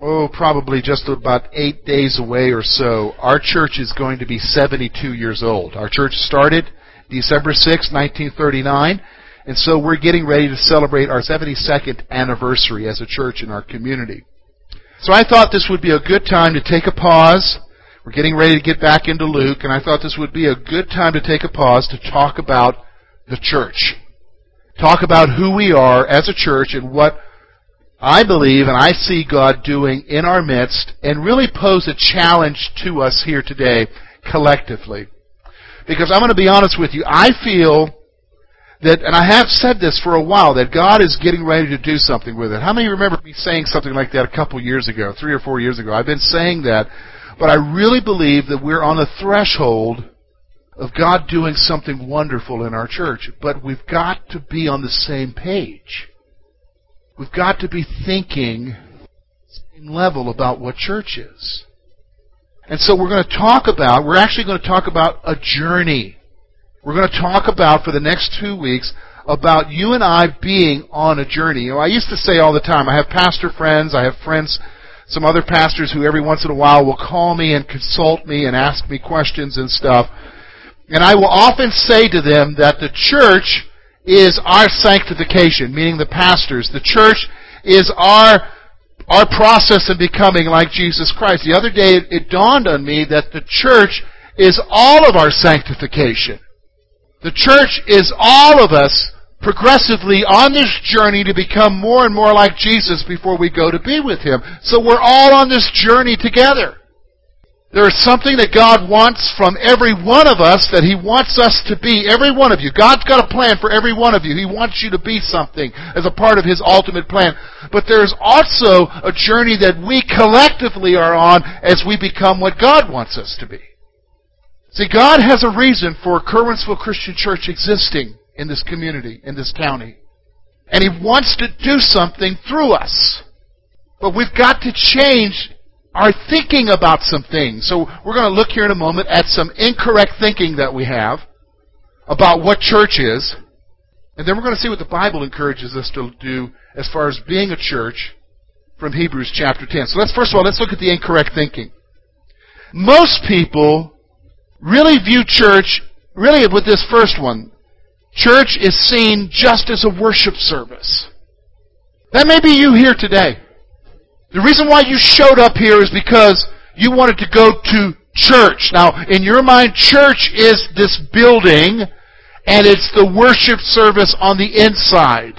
oh, probably just about eight days away or so, our church is going to be 72 years old. Our church started December 6, 1939, and so we're getting ready to celebrate our 72nd anniversary as a church in our community. So I thought this would be a good time to take a pause. We're getting ready to get back into Luke, and I thought this would be a good time to take a pause to talk about the church. Talk about who we are as a church and what I believe and I see God doing in our midst and really pose a challenge to us here today collectively. Because I'm going to be honest with you, I feel that, and I have said this for a while, that God is getting ready to do something with it. How many remember me saying something like that a couple years ago, three or four years ago? I've been saying that, but I really believe that we're on the threshold of God doing something wonderful in our church. But we've got to be on the same page. We've got to be thinking same level about what church is. And so we're going to talk about, we're actually going to talk about a journey. We're going to talk about for the next two weeks about you and I being on a journey. You know, I used to say all the time, I have pastor friends, I have friends, some other pastors who every once in a while will call me and consult me and ask me questions and stuff. And I will often say to them that the church is our sanctification, meaning the pastors. The church is our our process of becoming like Jesus Christ. The other day it, it dawned on me that the church is all of our sanctification. The church is all of us progressively on this journey to become more and more like Jesus before we go to be with Him. So we're all on this journey together. There is something that God wants from every one of us that He wants us to be. Every one of you. God's got a plan for every one of you. He wants you to be something as a part of His ultimate plan. But there's also a journey that we collectively are on as we become what God wants us to be. See, God has a reason for Curwensville Christian Church existing in this community, in this county. And He wants to do something through us. But we've got to change are thinking about some things. So we're going to look here in a moment at some incorrect thinking that we have about what church is. And then we're going to see what the Bible encourages us to do as far as being a church from Hebrews chapter 10. So let's first of all, let's look at the incorrect thinking. Most people really view church, really with this first one, church is seen just as a worship service. That may be you here today. The reason why you showed up here is because you wanted to go to church. Now, in your mind, church is this building, and it's the worship service on the inside.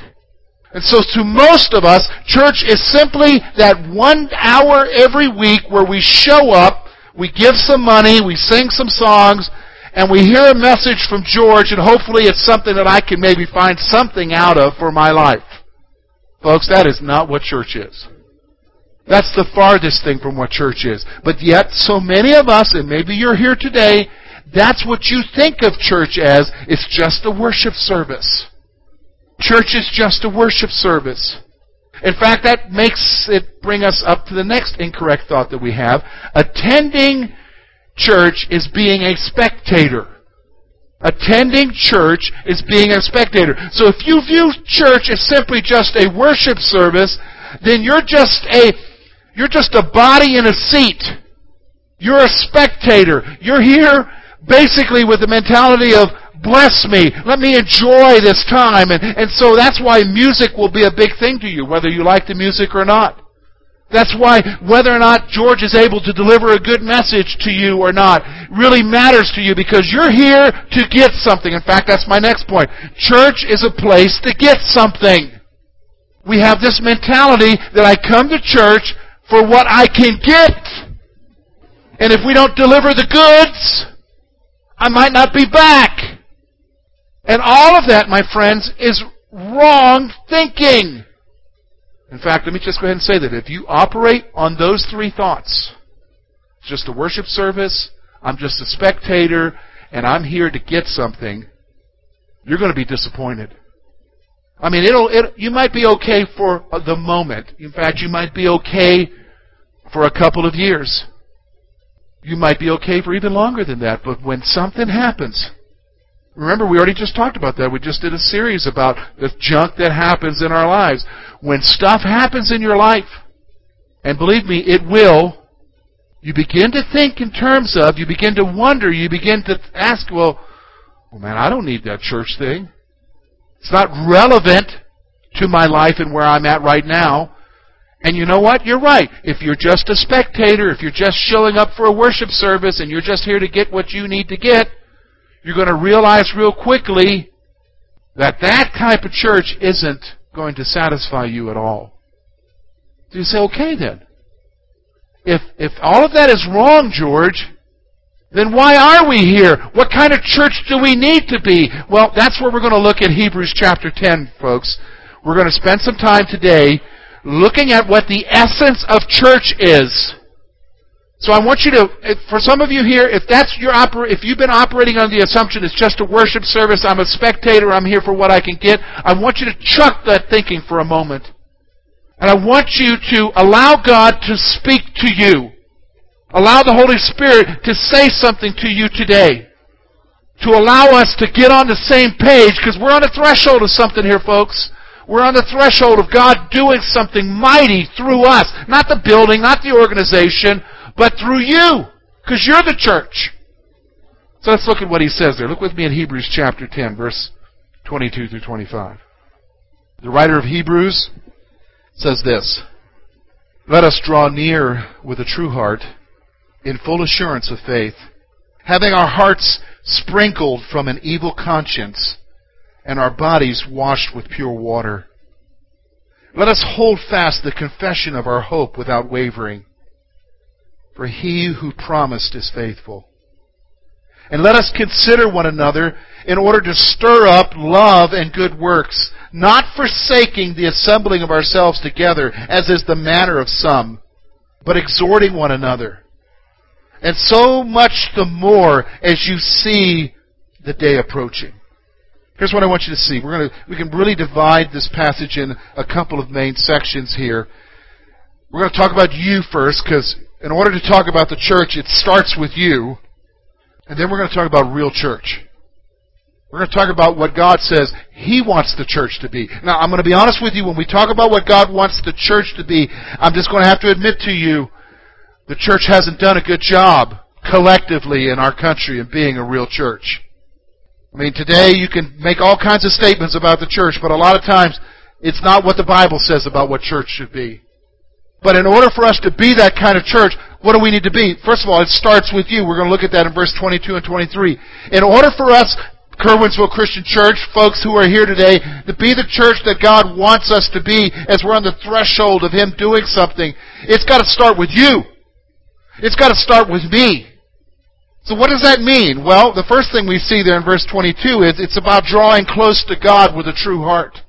And so to most of us, church is simply that one hour every week where we show up, we give some money, we sing some songs, and we hear a message from George, and hopefully it's something that I can maybe find something out of for my life. Folks, that is not what church is. That's the farthest thing from what church is. But yet, so many of us, and maybe you're here today, that's what you think of church as. It's just a worship service. Church is just a worship service. In fact, that makes it bring us up to the next incorrect thought that we have. Attending church is being a spectator. Attending church is being a spectator. So if you view church as simply just a worship service, then you're just a you're just a body in a seat. You're a spectator. You're here basically with the mentality of, bless me, let me enjoy this time. And, and so that's why music will be a big thing to you, whether you like the music or not. That's why whether or not George is able to deliver a good message to you or not really matters to you because you're here to get something. In fact, that's my next point. Church is a place to get something. We have this mentality that I come to church for what I can get. And if we don't deliver the goods, I might not be back. And all of that, my friends, is wrong thinking. In fact, let me just go ahead and say that if you operate on those three thoughts, just a worship service, I'm just a spectator, and I'm here to get something, you're going to be disappointed. I mean, it'll, it, you might be okay for the moment. In fact, you might be okay for a couple of years. You might be okay for even longer than that, but when something happens, remember we already just talked about that. We just did a series about the junk that happens in our lives. When stuff happens in your life, and believe me, it will, you begin to think in terms of, you begin to wonder, you begin to ask, well, well man, I don't need that church thing. It's not relevant to my life and where I'm at right now. And you know what? You're right. If you're just a spectator, if you're just showing up for a worship service and you're just here to get what you need to get, you're going to realize real quickly that that type of church isn't going to satisfy you at all. So you say, okay then. If, if all of that is wrong, George, then why are we here? What kind of church do we need to be? Well, that's where we're going to look at Hebrews chapter 10, folks. We're going to spend some time today looking at what the essence of church is. So I want you to, for some of you here, if that's your oper- if you've been operating on the assumption it's just a worship service, I'm a spectator, I'm here for what I can get, I want you to chuck that thinking for a moment. And I want you to allow God to speak to you. Allow the Holy Spirit to say something to you today. To allow us to get on the same page, because we're on the threshold of something here, folks. We're on the threshold of God doing something mighty through us. Not the building, not the organization, but through you. Because you're the church. So let's look at what he says there. Look with me in Hebrews chapter 10, verse 22 through 25. The writer of Hebrews says this Let us draw near with a true heart, in full assurance of faith, having our hearts sprinkled from an evil conscience and our bodies washed with pure water. Let us hold fast the confession of our hope without wavering, for he who promised is faithful. And let us consider one another in order to stir up love and good works, not forsaking the assembling of ourselves together, as is the manner of some, but exhorting one another. And so much the more as you see the day approaching. Here's what I want you to see. We're going to, we can really divide this passage in a couple of main sections here. We're going to talk about you first, because in order to talk about the church, it starts with you. And then we're going to talk about real church. We're going to talk about what God says He wants the church to be. Now, I'm going to be honest with you. When we talk about what God wants the church to be, I'm just going to have to admit to you, the church hasn't done a good job collectively in our country in being a real church. I mean, today you can make all kinds of statements about the church, but a lot of times it's not what the Bible says about what church should be. But in order for us to be that kind of church, what do we need to be? First of all, it starts with you. We're going to look at that in verse 22 and 23. In order for us, Curwensville Christian Church, folks who are here today, to be the church that God wants us to be as we're on the threshold of Him doing something, it's got to start with you. It's got to start with me. So what does that mean? Well, the first thing we see there in verse 22 is it's about drawing close to God with a true heart.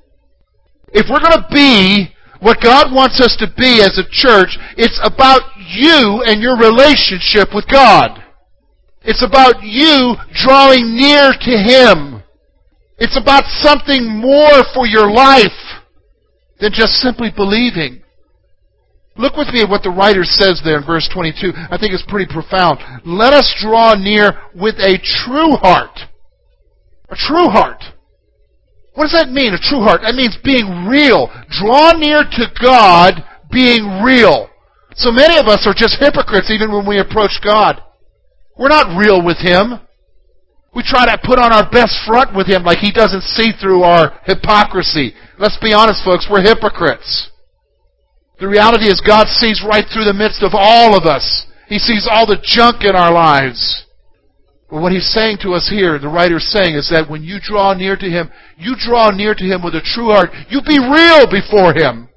If we're going to be what God wants us to be as a church, it's about you and your relationship with God. It's about you drawing near to Him. It's about something more for your life than just simply believing. Look with me at what the writer says there in verse 22. I think it's pretty profound. Let us draw near with a true heart. A true heart. What does that mean, a true heart? That means being real. Draw near to God being real. So many of us are just hypocrites even when we approach God. We're not real with Him. We try to put on our best front with Him like He doesn't see through our hypocrisy. Let's be honest, folks, we're hypocrites. The reality is God sees right through the midst of all of us. He sees all the junk in our lives. But what he's saying to us here, the writer's saying, is that when you draw near to him, you draw near to him with a true heart. You be real before him.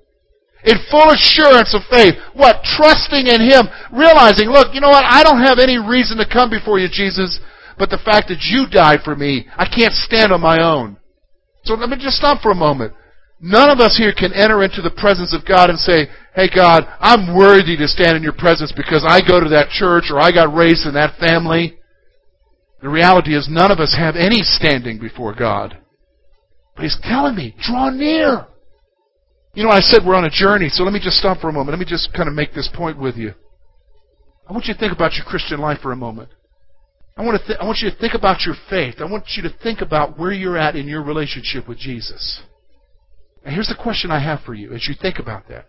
In full assurance of faith. What? Trusting in him. Realizing, look, you know what? I don't have any reason to come before you, Jesus, but the fact that you died for me, I can't stand on my own. So let me just stop for a moment. None of us here can enter into the presence of God and say, Hey God, I'm worthy to stand in your presence because I go to that church or I got raised in that family. The reality is none of us have any standing before God. But He's telling me, draw near. You know, I said we're on a journey, so let me just stop for a moment. Let me just kind of make this point with you. I want you to think about your Christian life for a moment. I want, to th- I want you to think about your faith. I want you to think about where you're at in your relationship with Jesus. And here's the question I have for you as you think about that.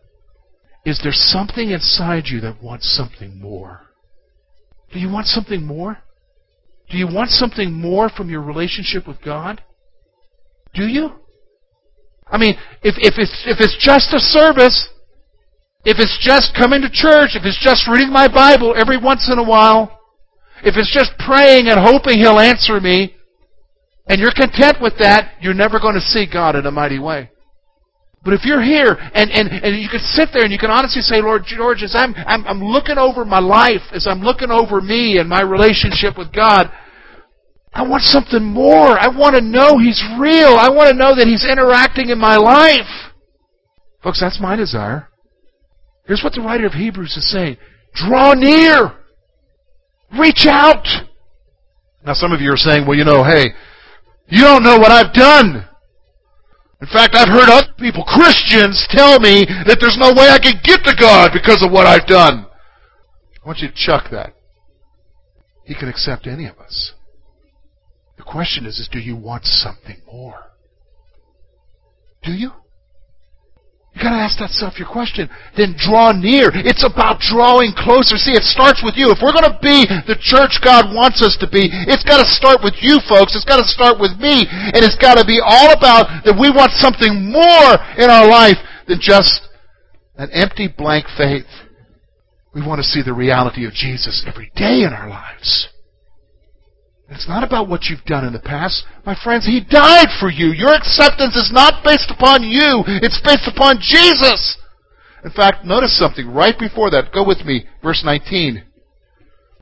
Is there something inside you that wants something more? Do you want something more? Do you want something more from your relationship with God? Do you? I mean, if, if, it's, if it's just a service, if it's just coming to church, if it's just reading my Bible every once in a while, if it's just praying and hoping He'll answer me, and you're content with that, you're never going to see God in a mighty way. But if you're here and, and, and you can sit there and you can honestly say, Lord George, as I'm, I'm, I'm looking over my life, as I'm looking over me and my relationship with God, I want something more. I want to know He's real. I want to know that He's interacting in my life. Folks, that's my desire. Here's what the writer of Hebrews is saying. Draw near. Reach out. Now some of you are saying, well, you know, hey, you don't know what I've done. In fact, I've heard other people, Christians, tell me that there's no way I can get to God because of what I've done. I want you to chuck that. He can accept any of us. The question is, is do you want something more? Do you? You gotta ask that self your question. Then draw near. It's about drawing closer. See, it starts with you. If we're gonna be the church God wants us to be, it's gotta start with you folks. It's gotta start with me. And it's gotta be all about that we want something more in our life than just an empty blank faith. We want to see the reality of Jesus every day in our lives. It's not about what you've done in the past. My friends, He died for you. Your acceptance is not based upon you. It's based upon Jesus. In fact, notice something right before that. Go with me. Verse 19.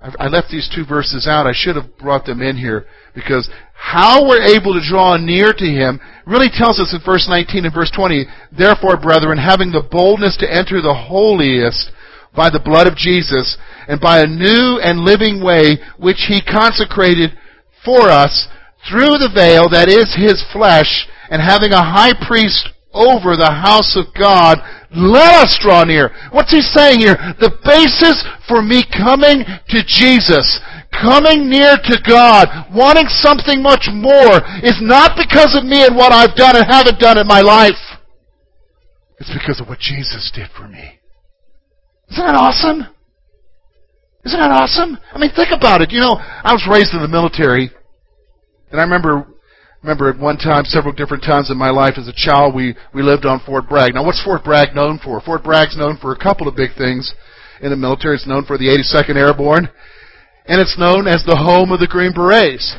I left these two verses out. I should have brought them in here because how we're able to draw near to Him really tells us in verse 19 and verse 20, Therefore, brethren, having the boldness to enter the holiest by the blood of Jesus and by a new and living way which He consecrated for us through the veil that is his flesh, and having a high priest over the house of God, let us draw near. What's he saying here? The basis for me coming to Jesus, coming near to God, wanting something much more, is not because of me and what I've done and haven't done in my life. It's because of what Jesus did for me. Isn't that awesome? Isn't that awesome? I mean, think about it. You know, I was raised in the military, and I remember remember at one time, several different times in my life as a child, we, we lived on Fort Bragg. Now, what's Fort Bragg known for? Fort Bragg's known for a couple of big things in the military. It's known for the 82nd Airborne, and it's known as the home of the Green Berets.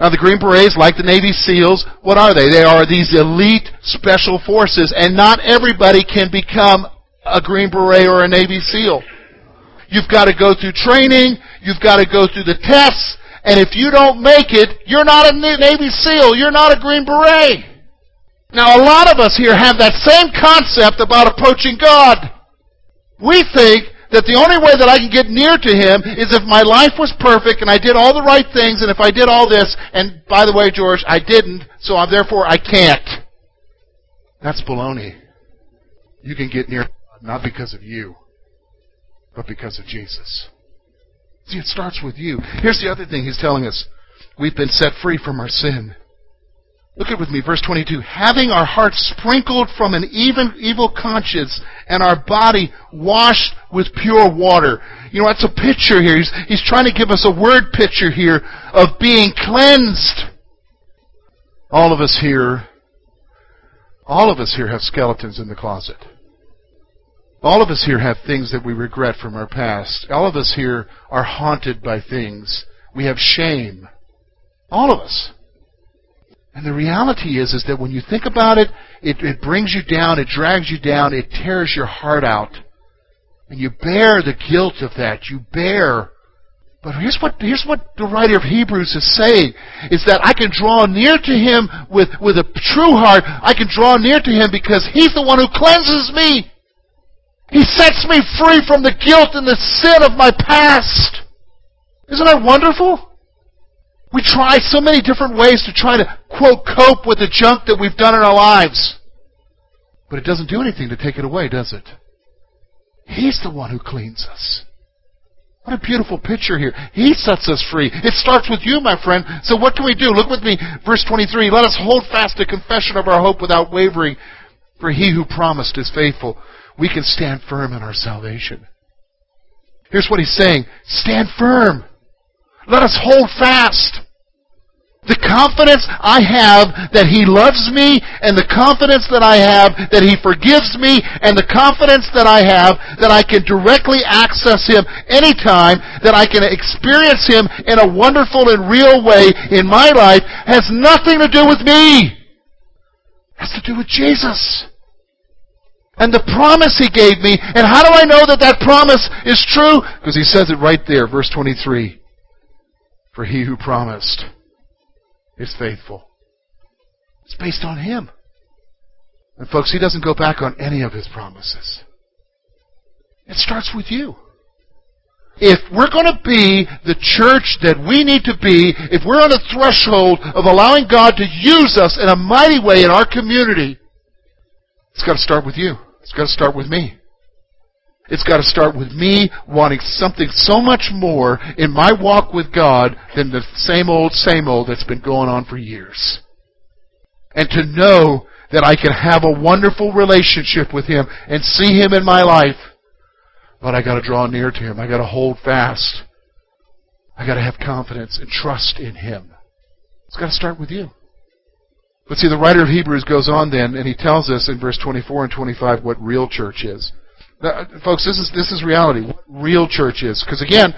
Now, the Green Berets, like the Navy SEALs, what are they? They are these elite special forces, and not everybody can become a Green Beret or a Navy SEAL. You've got to go through training, you've got to go through the tests, and if you don't make it, you're not a Navy SEAL. You're not a Green Beret. Now, a lot of us here have that same concept about approaching God. We think that the only way that I can get near to Him is if my life was perfect and I did all the right things and if I did all this, and by the way, George, I didn't, so I'm, therefore I can't. That's baloney. You can get near not because of you, but because of Jesus. See, it starts with you. Here's the other thing he's telling us. We've been set free from our sin. Look at with me, verse 22. Having our hearts sprinkled from an even evil conscience and our body washed with pure water. You know, that's a picture here. He's, he's trying to give us a word picture here of being cleansed. All of us here, all of us here have skeletons in the closet. All of us here have things that we regret from our past. All of us here are haunted by things. We have shame. All of us. And the reality is, is that when you think about it, it, it brings you down, it drags you down, it tears your heart out. And you bear the guilt of that. You bear But here's what, here's what the writer of Hebrews is saying, is that I can draw near to Him with, with a true heart. I can draw near to Him because He's the one who cleanses me. He sets me free from the guilt and the sin of my past. Isn't that wonderful? We try so many different ways to try to, quote, cope with the junk that we've done in our lives. But it doesn't do anything to take it away, does it? He's the one who cleans us. What a beautiful picture here. He sets us free. It starts with you, my friend. So what can we do? Look with me, verse 23. Let us hold fast the confession of our hope without wavering, for he who promised is faithful. We can stand firm in our salvation. Here's what he's saying. Stand firm. Let us hold fast. The confidence I have that He loves me, and the confidence that I have that He forgives me, and the confidence that I have that I can directly access Him anytime, that I can experience Him in a wonderful and real way in my life, has nothing to do with me. It has to do with Jesus. And the promise He gave me, and how do I know that that promise is true? Because He says it right there, verse 23. For He who promised is faithful. It's based on Him. And folks, He doesn't go back on any of His promises. It starts with you. If we're going to be the church that we need to be, if we're on the threshold of allowing God to use us in a mighty way in our community, it's got to start with you. It's got to start with me. It's got to start with me wanting something so much more in my walk with God than the same old, same old that's been going on for years. And to know that I can have a wonderful relationship with Him and see Him in my life. But I got to draw near to Him. I got to hold fast. I got to have confidence and trust in Him. It's got to start with you. But see, the writer of Hebrews goes on then, and he tells us in verse 24 and 25 what real church is folks, this is this is reality. What real church is, because again,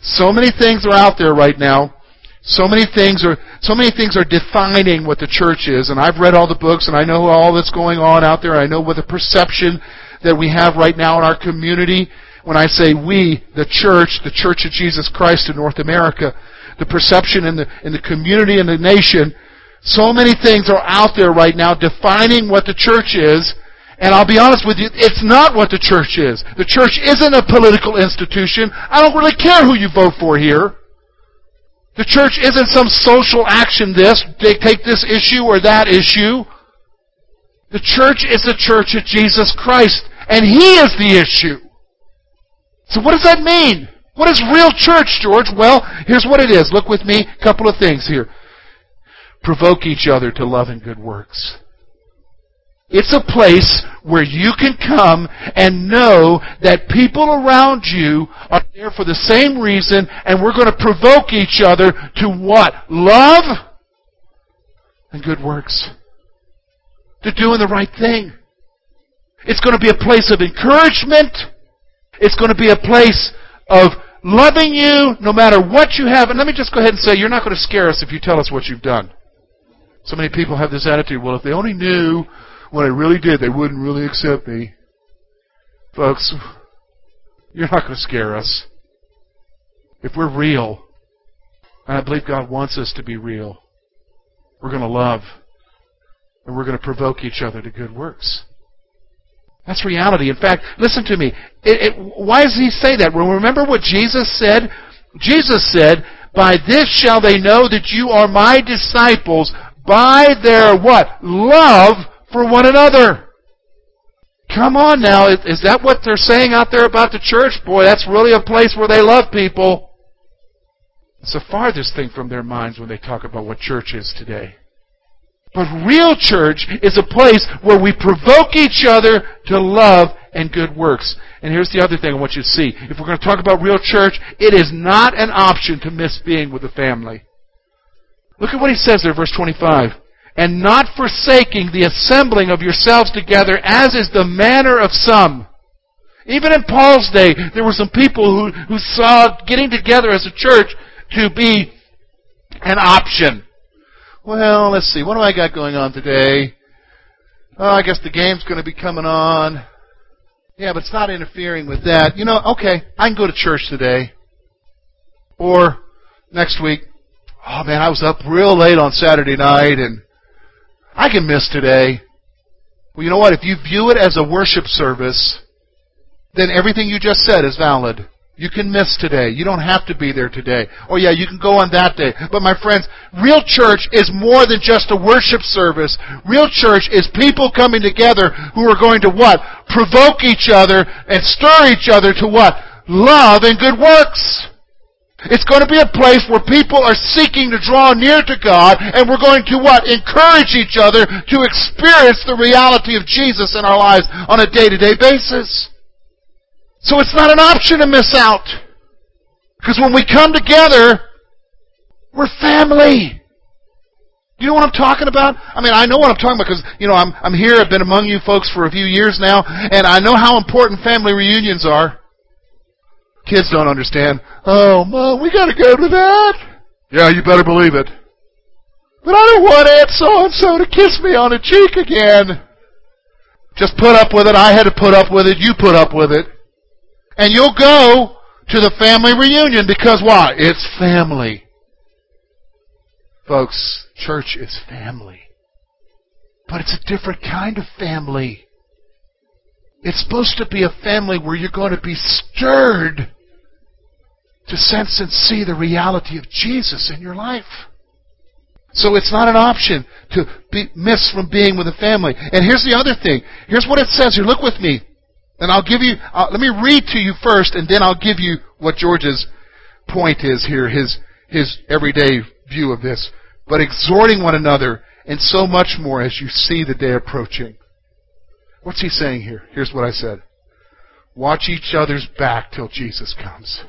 so many things are out there right now. So many things are so many things are defining what the church is, and I've read all the books, and I know all that's going on out there. I know what the perception that we have right now in our community. When I say we, the church, the Church of Jesus Christ in North America, the perception in the in the community and the nation, so many things are out there right now defining what the church is. And I'll be honest with you, it's not what the church is. The church isn't a political institution. I don't really care who you vote for here. The church isn't some social action this, they take this issue or that issue. The church is the church of Jesus Christ, and He is the issue. So what does that mean? What is real church, George? Well, here's what it is. Look with me, a couple of things here. Provoke each other to love and good works. It's a place where you can come and know that people around you are there for the same reason and we're going to provoke each other to what? Love and good works. To doing the right thing. It's going to be a place of encouragement. It's going to be a place of loving you no matter what you have. And let me just go ahead and say, you're not going to scare us if you tell us what you've done. So many people have this attitude, well, if they only knew what I really did, they wouldn't really accept me. Folks, you're not going to scare us. If we're real, and I believe God wants us to be real, we're going to love, and we're going to provoke each other to good works. That's reality. In fact, listen to me. It, it, why does he say that? Remember what Jesus said? Jesus said, By this shall they know that you are my disciples, by their what? Love for one another. Come on now, is that what they're saying out there about the church? Boy, that's really a place where they love people. It's the farthest thing from their minds when they talk about what church is today. But real church is a place where we provoke each other to love and good works. And here's the other thing I want you to see. If we're going to talk about real church, it is not an option to miss being with the family. Look at what he says there, verse 25 and not forsaking the assembling of yourselves together, as is the manner of some. Even in Paul's day, there were some people who, who saw getting together as a church to be an option. Well, let's see, what do I got going on today? Oh, I guess the game's going to be coming on. Yeah, but it's not interfering with that. You know, okay, I can go to church today. Or next week, oh man, I was up real late on Saturday night and I can miss today. Well, you know what? If you view it as a worship service, then everything you just said is valid. You can miss today. You don't have to be there today. Oh yeah, you can go on that day. But my friends, real church is more than just a worship service. Real church is people coming together who are going to what? Provoke each other and stir each other to what? Love and good works. It's going to be a place where people are seeking to draw near to God and we're going to what? Encourage each other to experience the reality of Jesus in our lives on a day-to-day basis. So it's not an option to miss out. Because when we come together, we're family. You know what I'm talking about? I mean, I know what I'm talking about because, you know, I'm, I'm here, I've been among you folks for a few years now, and I know how important family reunions are. Kids don't understand. Oh, Mom, we gotta go to that. Yeah, you better believe it. But I don't want Aunt so-and-so to kiss me on the cheek again. Just put up with it. I had to put up with it. You put up with it. And you'll go to the family reunion because why? It's family. Folks, church is family. But it's a different kind of family. It's supposed to be a family where you're going to be stirred to sense and see the reality of Jesus in your life. So it's not an option to be, miss from being with a family. And here's the other thing. Here's what it says here. Look with me. And I'll give you, uh, let me read to you first, and then I'll give you what George's point is here, his, his everyday view of this. But exhorting one another, and so much more as you see the day approaching. What's he saying here? Here's what I said. Watch each other's back till Jesus comes.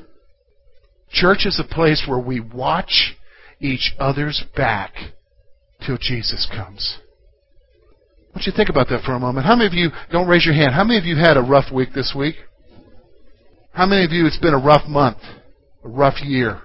Church is a place where we watch each other's back till Jesus comes. I want you to think about that for a moment. How many of you, don't raise your hand, how many of you had a rough week this week? How many of you it's been a rough month, a rough year?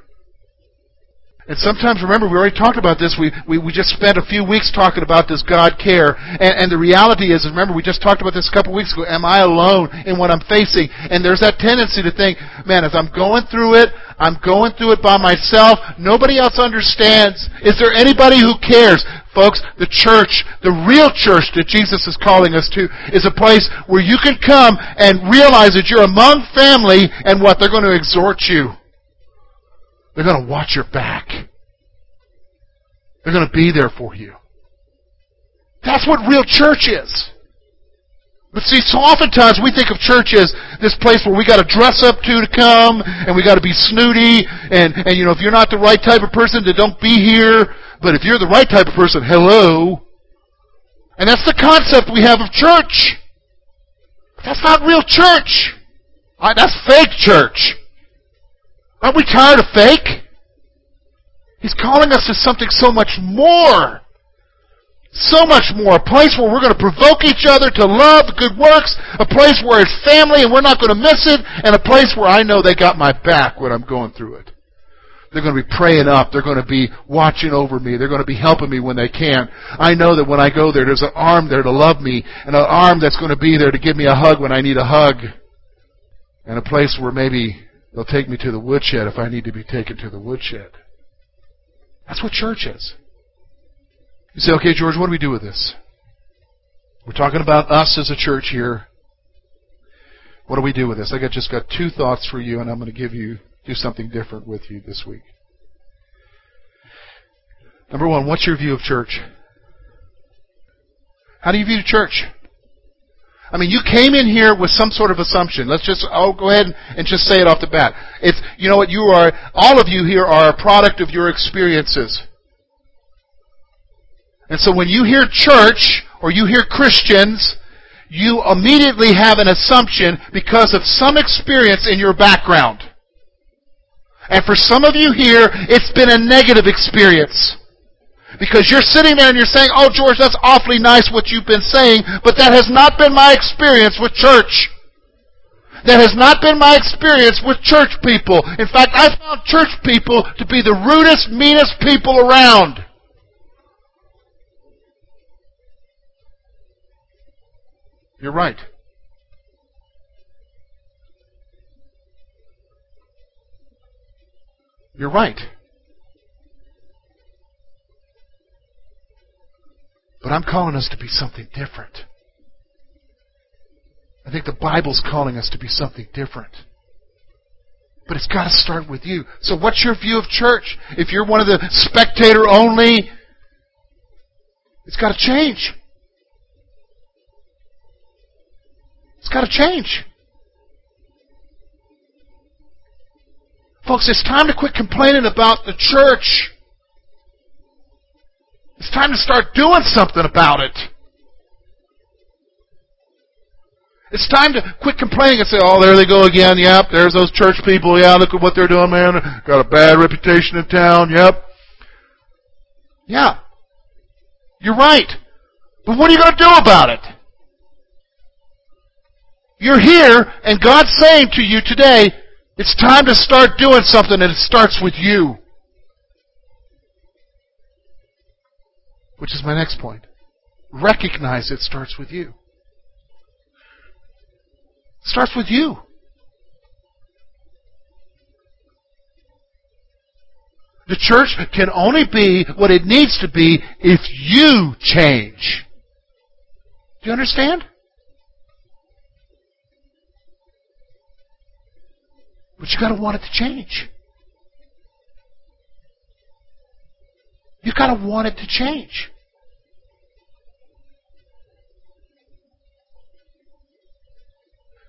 And sometimes, remember, we already talked about this. We, we, we just spent a few weeks talking about does God care? And, and the reality is, remember, we just talked about this a couple weeks ago. Am I alone in what I'm facing? And there's that tendency to think, man, as I'm going through it, I'm going through it by myself. Nobody else understands. Is there anybody who cares? Folks, the church, the real church that Jesus is calling us to, is a place where you can come and realize that you're among family and what? They're going to exhort you. They're going to watch your back. They're going to be there for you. That's what real church is. But see, so oftentimes we think of church as this place where we got to dress up to to come, and we got to be snooty, and and you know if you're not the right type of person, then don't be here. But if you're the right type of person, hello. And that's the concept we have of church. That's not real church. That's fake church. Aren't we tired of fake? He's calling us to something so much more. So much more. A place where we're going to provoke each other to love, good works. A place where it's family and we're not going to miss it. And a place where I know they got my back when I'm going through it. They're going to be praying up. They're going to be watching over me. They're going to be helping me when they can. I know that when I go there, there's an arm there to love me and an arm that's going to be there to give me a hug when I need a hug. And a place where maybe They'll take me to the woodshed if I need to be taken to the woodshed. That's what church is. You say, okay, George, what do we do with this? We're talking about us as a church here. What do we do with this? I got just got two thoughts for you, and I'm going to give you do something different with you this week. Number one, what's your view of church? How do you view church? I mean, you came in here with some sort of assumption. Let's just, I'll go ahead and just say it off the bat. It's, you know what, you are, all of you here are a product of your experiences. And so when you hear church, or you hear Christians, you immediately have an assumption because of some experience in your background. And for some of you here, it's been a negative experience. Because you're sitting there and you're saying, oh, George, that's awfully nice what you've been saying, but that has not been my experience with church. That has not been my experience with church people. In fact, I found church people to be the rudest, meanest people around. You're right. You're right. But I'm calling us to be something different. I think the Bible's calling us to be something different. But it's got to start with you. So what's your view of church? If you're one of the spectator only, it's got to change. It's got to change. Folks, it's time to quit complaining about the church. It's time to start doing something about it. It's time to quit complaining and say, oh, there they go again. Yep, there's those church people. Yeah, look at what they're doing, man. Got a bad reputation in town. Yep. Yeah. You're right. But what are you going to do about it? You're here, and God's saying to you today, it's time to start doing something, and it starts with you. Which is my next point. Recognize it starts with you. It starts with you. The church can only be what it needs to be if you change. Do you understand? But you gotta want it to change. You gotta want it to change.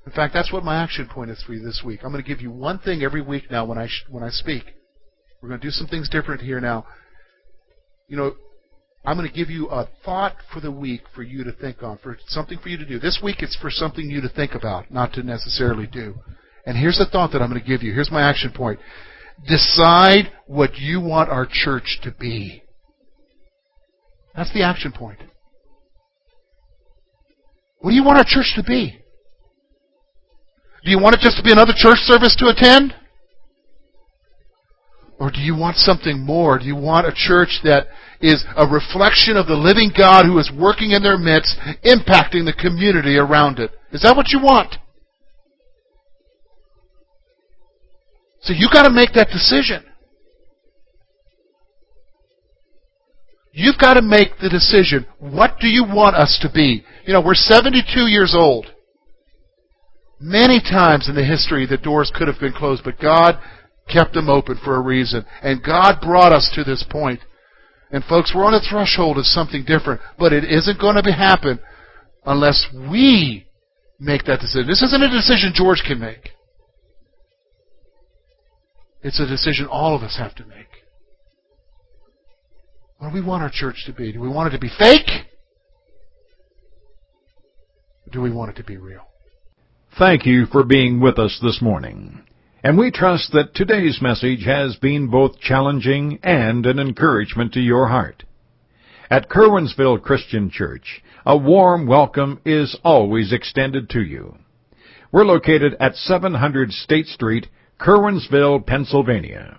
In fact, that's what my action point is for you this week. I'm going to give you one thing every week now when I sh- when I speak. We're going to do some things different here now. You know, I'm going to give you a thought for the week for you to think on, for something for you to do. This week it's for something you to think about, not to necessarily do. And here's the thought that I'm going to give you. Here's my action point. Decide what you want our church to be. That's the action point. What do you want our church to be? Do you want it just to be another church service to attend? Or do you want something more? Do you want a church that is a reflection of the living God who is working in their midst, impacting the community around it? Is that what you want? So you got to make that decision. You've got to make the decision. What do you want us to be? You know, we're 72 years old. Many times in the history, the doors could have been closed, but God kept them open for a reason. And God brought us to this point. And folks, we're on a threshold of something different, but it isn't going to be happen unless we make that decision. This isn't a decision George can make. It's a decision all of us have to make. What do we want our church to be? Do we want it to be fake? Or do we want it to be real? Thank you for being with us this morning. And we trust that today's message has been both challenging and an encouragement to your heart. At Curwensville Christian Church, a warm welcome is always extended to you. We're located at 700 State Street, Curwensville, Pennsylvania.